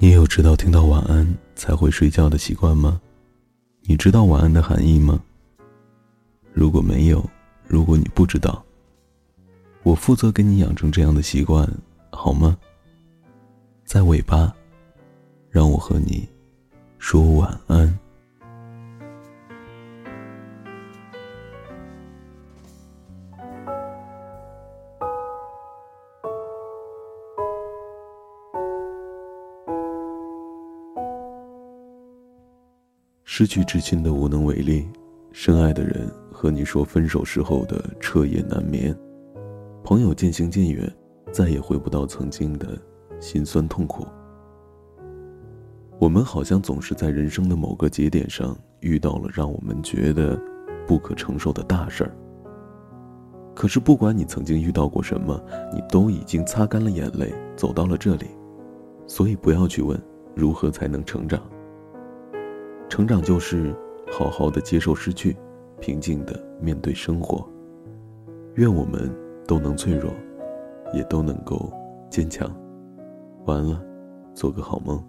你有知道听到晚安才会睡觉的习惯吗？你知道晚安的含义吗？如果没有，如果你不知道，我负责给你养成这样的习惯，好吗？在尾巴，让我和你说晚安。失去至亲的无能为力，深爱的人和你说分手时候的彻夜难眠，朋友渐行渐远，再也回不到曾经的心酸痛苦。我们好像总是在人生的某个节点上遇到了让我们觉得不可承受的大事儿。可是不管你曾经遇到过什么，你都已经擦干了眼泪走到了这里，所以不要去问如何才能成长。成长就是好好的接受失去，平静的面对生活。愿我们都能脆弱，也都能够坚强。完了，做个好梦。